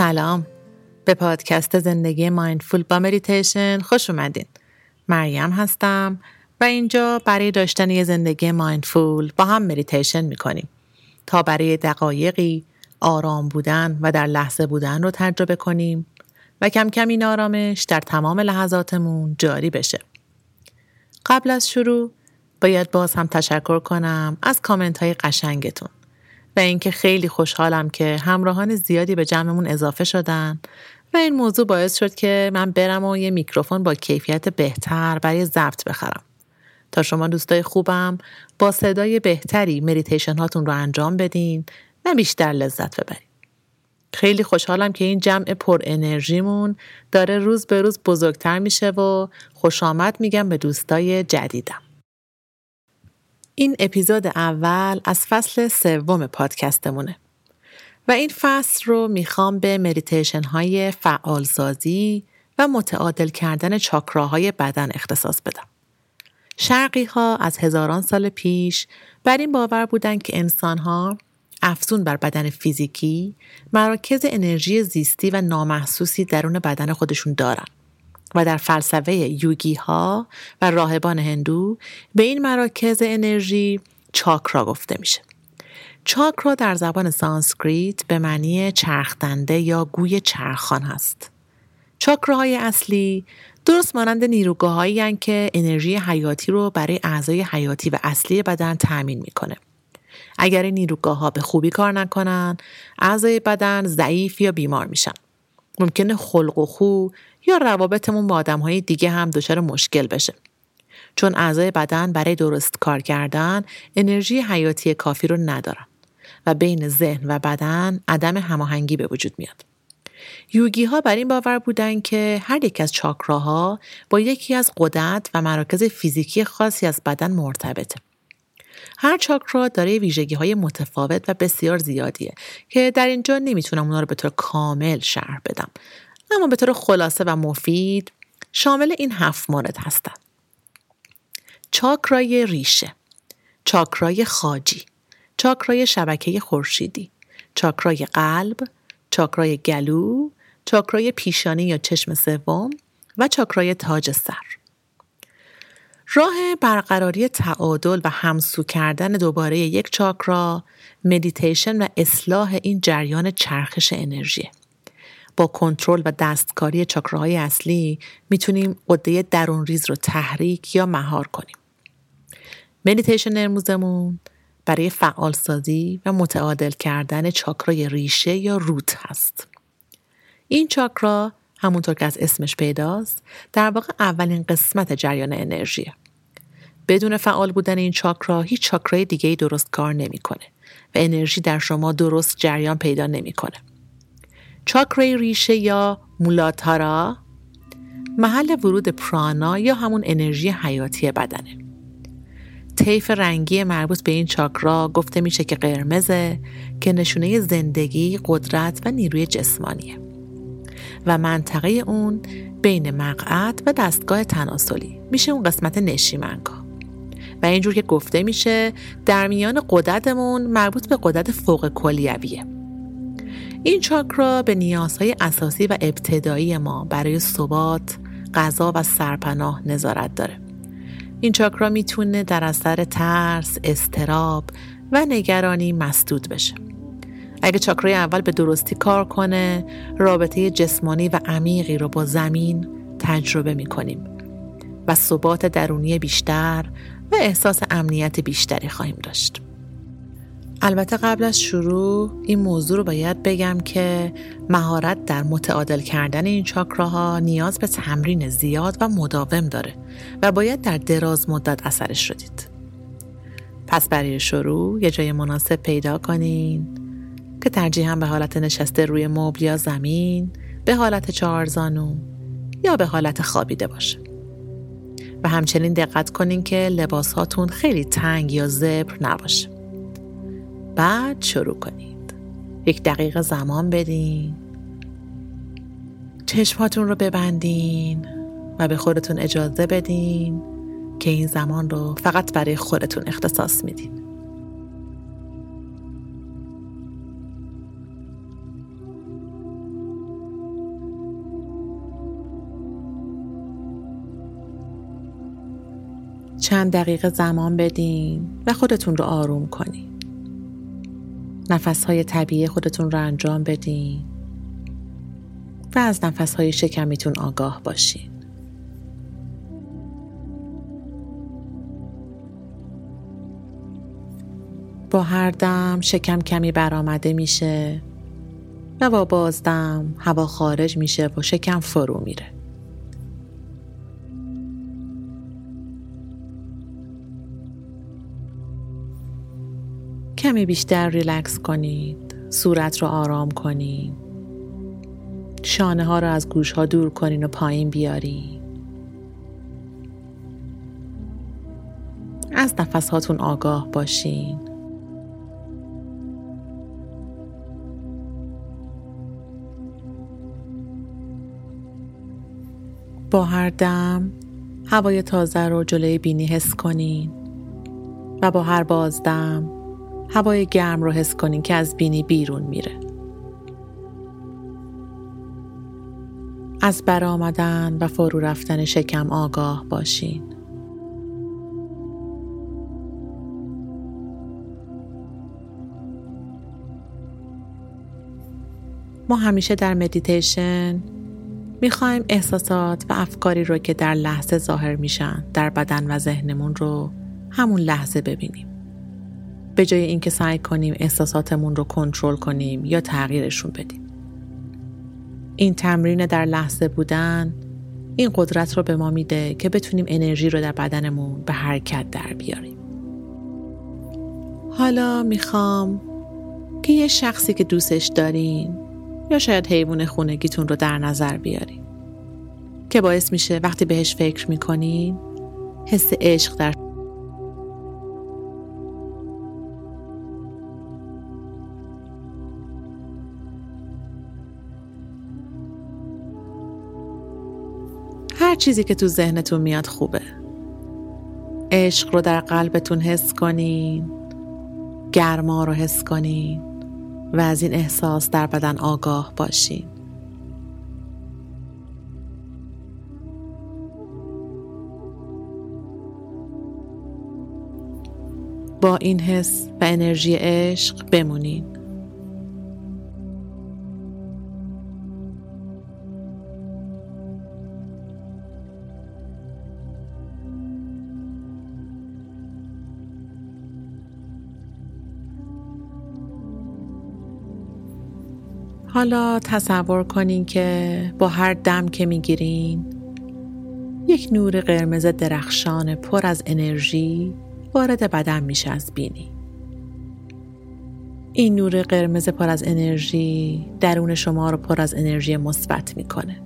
سلام. به پادکست زندگی mindful با مدیتیشن خوش اومدین. مریم هستم و اینجا برای داشتن یه زندگی mindful با هم مدیتیشن می‌کنیم. تا برای دقایقی آرام بودن و در لحظه بودن رو تجربه کنیم و کم کم این آرامش در تمام لحظاتمون جاری بشه. قبل از شروع باید باز هم تشکر کنم از کامنت های قشنگتون. و اینکه خیلی خوشحالم که همراهان زیادی به جمعمون اضافه شدن. و این موضوع باعث شد که من برم و یه میکروفون با کیفیت بهتر برای ضبط بخرم. تا شما دوستای خوبم با صدای بهتری مدیتیشن هاتون رو انجام بدین و بیشتر لذت ببرین. خیلی خوشحالم که این جمع پر انرژیمون داره روز به روز بزرگتر میشه و خوش آمد میگم به دوستای جدیدم. این اپیزود اول از فصل سوم پادکستمونه و این فصل رو می‌خوام به مدیتیشن های فعالسازی و متعادل کردن چاکراهای بدن اختصاص بدم. شرقی ها از هزاران سال پیش بر این باور بودن که انسان ها افزون بر بدن فیزیکی مراکز انرژی زیستی و نامحسوسی درون بدن خودشون دارن. و در فلسفه یوگی ها و راهبان هندو به این مراکز انرژی چاکرا گفته میشه. چاکرا در زبان سانسکریت به معنی چرخدنده یا گوی چرخان هست. چاکراهای اصلی درست مانند نیروگاهایی که انرژی حیاتی رو برای اعضای حیاتی و اصلی بدن تأمین می‌کنه. اگر این نیروگاه ها به خوبی کار نکنن، اعضای بدن ضعیف یا بیمار میشن. ممکنه خلق و خو یا روابطمون با آدم های دیگه هم دچار مشکل بشه. چون اعضای بدن برای درست کار کردن انرژی حیاتی کافی رو ندارن و بین ذهن و بدن عدم هماهنگی به وجود میاد. یوگی ها بر این باور بودن که هر یک از چاکراها با یکی از قدرت و مراکز فیزیکی خاصی از بدن مرتبطه. هر چاکرا داره ویژگی های متفاوت و بسیار زیادیه که در اینجا نمی‌تونم اونا رو به طور کامل شرح بدم اما به طور خلاصه و مفید شامل این هفت مورد هستند. چاکرای ریشه چاکرای خاجی چاکرای شبکه خورشیدی چاکرای قلب چاکرای گلو چاکرای پیشانی یا چشم سوم و چاکرای تاج سر راه برقراری تعادل و همسو کردن دوباره یک چاکرا مدیتیشن و اصلاح این جریان چرخش انرژی با کنترل و دستکاری چاکراهای اصلی می‌تونیم غدد درون ریز رو تحریک یا مهار کنیم. مدیتیشن امروزمون برای فعال سازی و متعادل کردن چاکرای ریشه یا root هست. این چاکرا همونطور که از اسمش پیداست در واقع اولین قسمت جریان انرژیه. بدون فعال بودن این چاکرا هیچ چاکرای دیگه ای درست کار نمی‌کنه و انرژی در شما درست جریان پیدا نمی‌کنه. چاکرای ریشه یا مولاتارا محل ورود پرانا یا همون انرژی حیاتی بدنه. طیف رنگی مربوط به این چاکرا گفته میشه که قرمزه که نشونه زندگی، قدرت و نیروی جسمانیه. و منطقه اون بین مقعد و دستگاه تناسلی میشه اون قسمت نشیمنگاه. و اینجور که گفته میشه در میان قدرتمون مربوط به قدرت فوق کلیویه. این چاکرا به نیازهای اساسی و ابتدایی ما برای ثبات، غذا و سرپناه نظارت داره. این چاکرا می‌تونه در اثر ترس، استراب و نگرانی مسدود بشه. اگه چاکرای اول به درستی کار کنه، رابطه جسمانی و عمیقی رو با زمین تجربه می‌کنیم و ثبات درونی بیشتر و احساس امنیت بیشتری خواهیم داشت. البته قبل از شروع این موضوع رو باید بگم که مهارت در متعادل کردن این چاکراها نیاز به تمرین زیاد و مداوم داره و باید در دراز مدت اثرش شدید. پس برای شروع یه جای مناسب پیدا کنین که ترجیحاً به حالت نشسته روی مبل یا زمین به حالت چهارزانو یا به حالت خوابیده باشه. و همچنین دقت کنین که لباس هاتون خیلی تنگ یا زبر نباشه. بعد شروع کنید یک دقیقه زمان بدین چشماتون رو ببندین و به خودتون اجازه بدین که این زمان رو فقط برای خودتون اختصاص میدین چند دقیقه زمان بدین و خودتون رو آروم کنین. نفس های طبیعی خودتون رو انجام بدین و از نفس های شکمیتون آگاه باشین. با هر دم شکم کمی برآمده میشه و با بازدم هوا خارج میشه و شکم فرو میره. کمی بیشتر ریلکس کنید صورت رو آرام کنید. شانه ها رو از گوش ها دور کنین و پایین بیارین. از نفس هاتون آگاه باشین. با هر دم هوای تازه رو جلوی بینی حس کنین و با هر بازدم هوای گرم رو حس کنین که از بینی بیرون میره. از برآمدن و فرو رفتن شکم آگاه باشین. ما همیشه در مدیتیشن می‌خوایم احساسات و افکاری رو که در لحظه ظاهر میشن در بدن و ذهنمون رو همون لحظه ببینیم. به جای اینکه سعی کنیم احساساتمون رو کنترل کنیم یا تغییرشون بدیم. این تمرین در لحظه بودن این قدرت رو به ما میده که بتونیم انرژی رو در بدنمون به حرکت در بیاریم. حالا می‌خوام که یه شخصی که دوستش دارین یا شاید حیوان خونگیتون رو در نظر بیارین که باعث میشه وقتی بهش فکر می‌کنین حس عشق در چیزی که تو ذهنتون میاد خوبه. عشق رو در قلبتون حس کنین گرما رو حس کنین و از این احساس در بدن آگاه باشین. با این حس و انرژی عشق بمونین. حالا تصور کنین که با هر دم که می‌گیرین یک نور قرمز درخشان پر از انرژی وارد بدن میشه از بینی. این نور قرمز پر از انرژی درون شما رو پر از انرژی مثبت می‌کنه.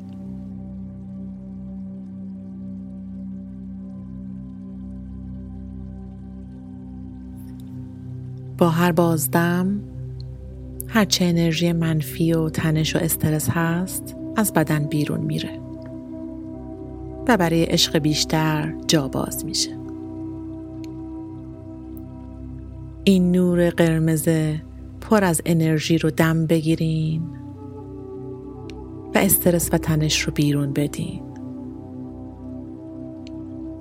با هر بازدم هرچه انرژی منفی و تنش و استرس هست از بدن بیرون میره. و برای عشق بیشتر جا باز میشه. این نور قرمز پر از انرژی رو دم بگیرین و استرس و تنش رو بیرون بدین.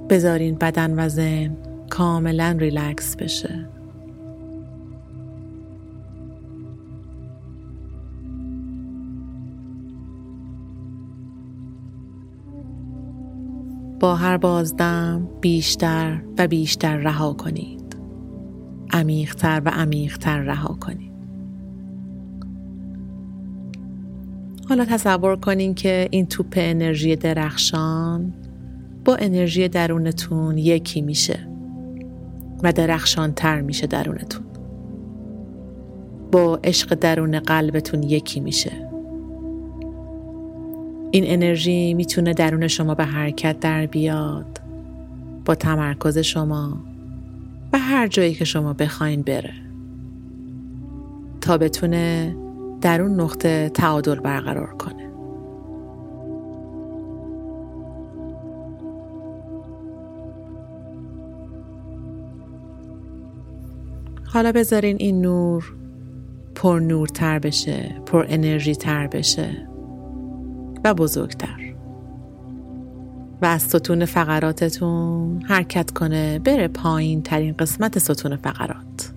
بذارین بدن و ذهن کاملا ریلکس بشه. با هر بازدم بیشتر و بیشتر رها کنید. عمیقتر و عمیقتر رها کنید. حالا تصور کنین که این توپ انرژی درخشان با انرژی درونتون یکی میشه و درخشان تر میشه درونتون. با عشق درون قلبتون یکی میشه. این انرژی می‌تونه درون شما به حرکت در بیاد. با تمرکز شما و هر جایی که شما بخواین بره. تا بتونه در اون نقطه تعادل برقرار کنه. حالا بذارین این نور پر نورتر بشه پر انرژی تر بشه. و بزرگتر. و از ستون فقراتتون حرکت کنه بره پایین ترین قسمت ستون فقرات.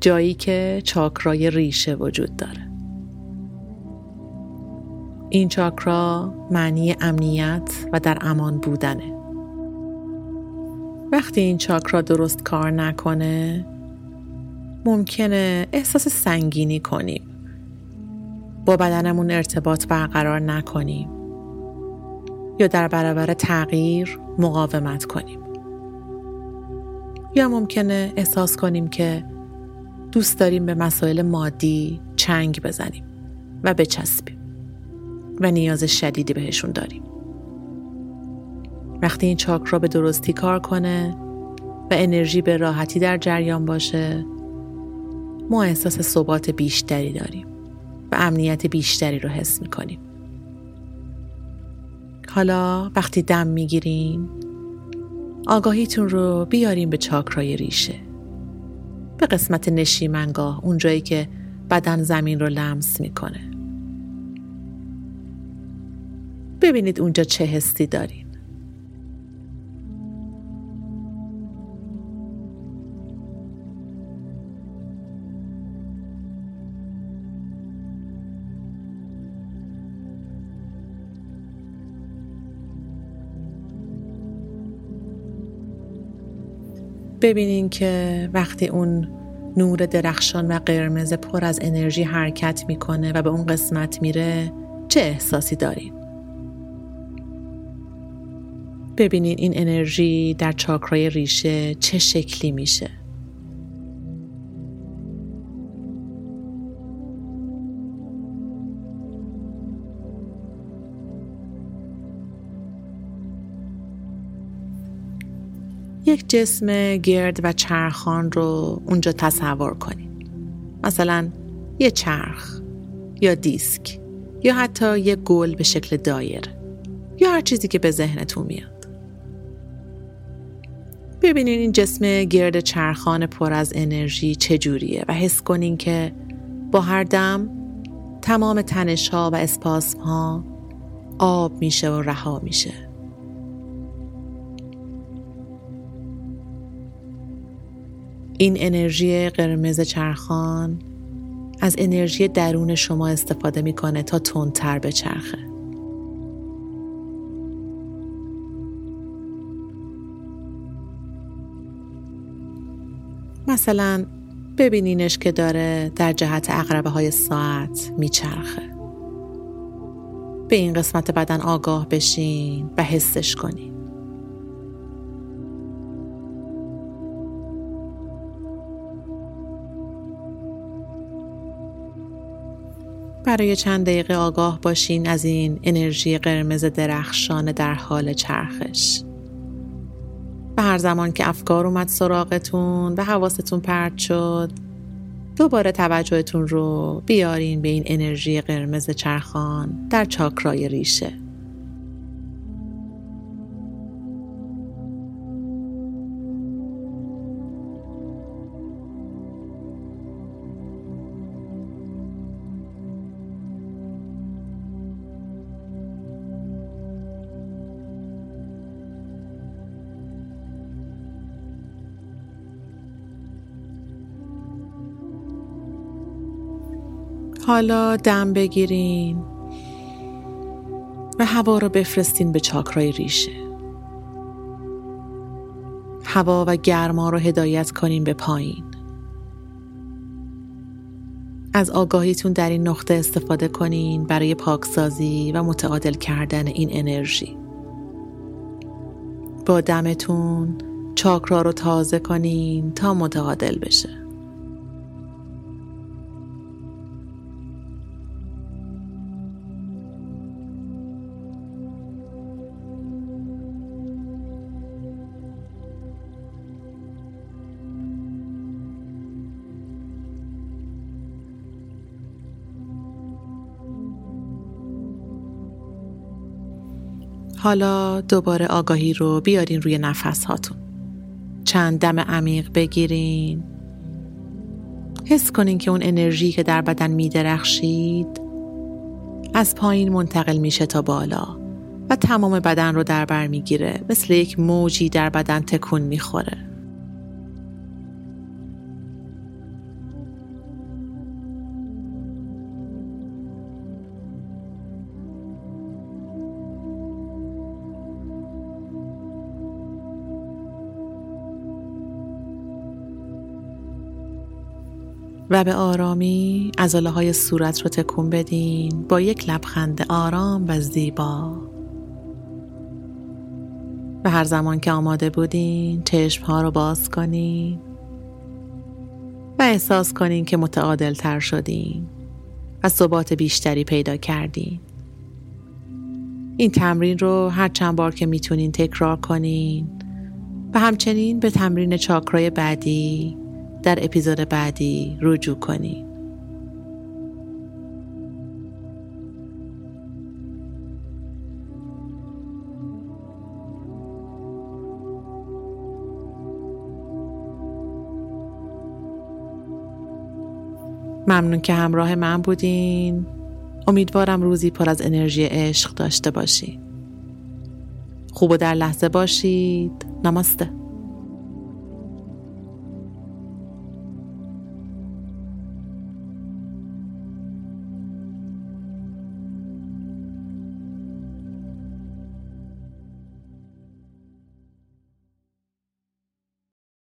جایی که چاکرای ریشه وجود داره. این چاکرا معنی امنیت و در امان بودنه. وقتی این چاکرا درست کار نکنه ممکنه احساس سنگینی کنیم. با بدنمون ارتباط برقرار نکنیم. یا در برابر تغییر مقاومت کنیم. یا ممکنه احساس کنیم که دوست داریم به مسائل مادی چنگ بزنیم و بچسبیم و نیاز شدیدی بهشون داریم. وقتی این چاکرا به درستی کار کنه و انرژی به راحتی در جریان باشه ما احساس ثبات بیشتری داریم. و امنیت بیشتری رو حس می‌کنیم. حالا وقتی دم می‌گیرین آگاهیتون رو بیاریم به چاکرای ریشه. به قسمت نشیمنگاه اونجایی که بدن زمین رو لمس می‌کنه. ببینید اونجا چه حسی دارین ببینین که وقتی اون نور درخشان و قرمز پر از انرژی حرکت می‌کنه و به اون قسمت میره چه احساسی دارین؟ ببینین این انرژی در چاکرای ریشه چه شکلی میشه. یک جسم گرد و چرخان رو اونجا تصور کنید. مثلا یه چرخ یا دیسک یا حتی یه گل به شکل دایر یا هر چیزی که به ذهنتون میاد. ببینین این جسم گرد چرخان پر از انرژی چجوریه و حس کنین که با هر دم تمام تنش ها و اسپاسم ها آب میشه و رها میشه. این انرژی قرمز چرخان از انرژی درون شما استفاده می‌کنه تا تندتر بچرخه. مثلا ببینینش که داره در جهت اقربه های ساعت میچرخه. به این قسمت بدن آگاه بشین و حسش کنین. برای چند دقیقه آگاه باشین از این انرژی قرمز درخشان در حال چرخش. و هر زمان که افکار اومد سراغتون و حواستون پرت شد دوباره توجهتون رو بیارین به این انرژی قرمز چرخان در چاکرای ریشه. حالا دم بگیرین و هوا رو بفرستین به چاکرای ریشه. هوا و گرما رو هدایت کنین به پایین. از آگاهیتون در این نقطه استفاده کنین برای پاکسازی و متعادل کردن این انرژی. با دمتون چاکرا رو تازه کنین تا متعادل بشه. حالا دوباره آگاهی رو بیارین روی نفس هاتون. چند دم عمیق بگیرین. حس کنین که اون انرژی که در بدن می درخشید از پایین منتقل میشه تا بالا و تمام بدن رو در بر می‌گیره مثل یک موجی در بدن تکون می‌خوره و به آرامی ازاله های صورت رو تکون بدین. با یک لبخند آرام و زیبا. و هر زمان که آماده بودین چشم ها رو باز کنین و احساس کنین که متعادل تر شدین و ثبات بیشتری پیدا کردین. این تمرین رو هر چند بار که می‌تونین تکرار کنین. و همچنین به تمرین چاکرای بعدی در اپیزود بعدی رجوع کنید. ممنون که همراه من بودین. امیدوارم روزی پر از انرژی عشق داشته باشید. خوب و در لحظه باشید. نماسته.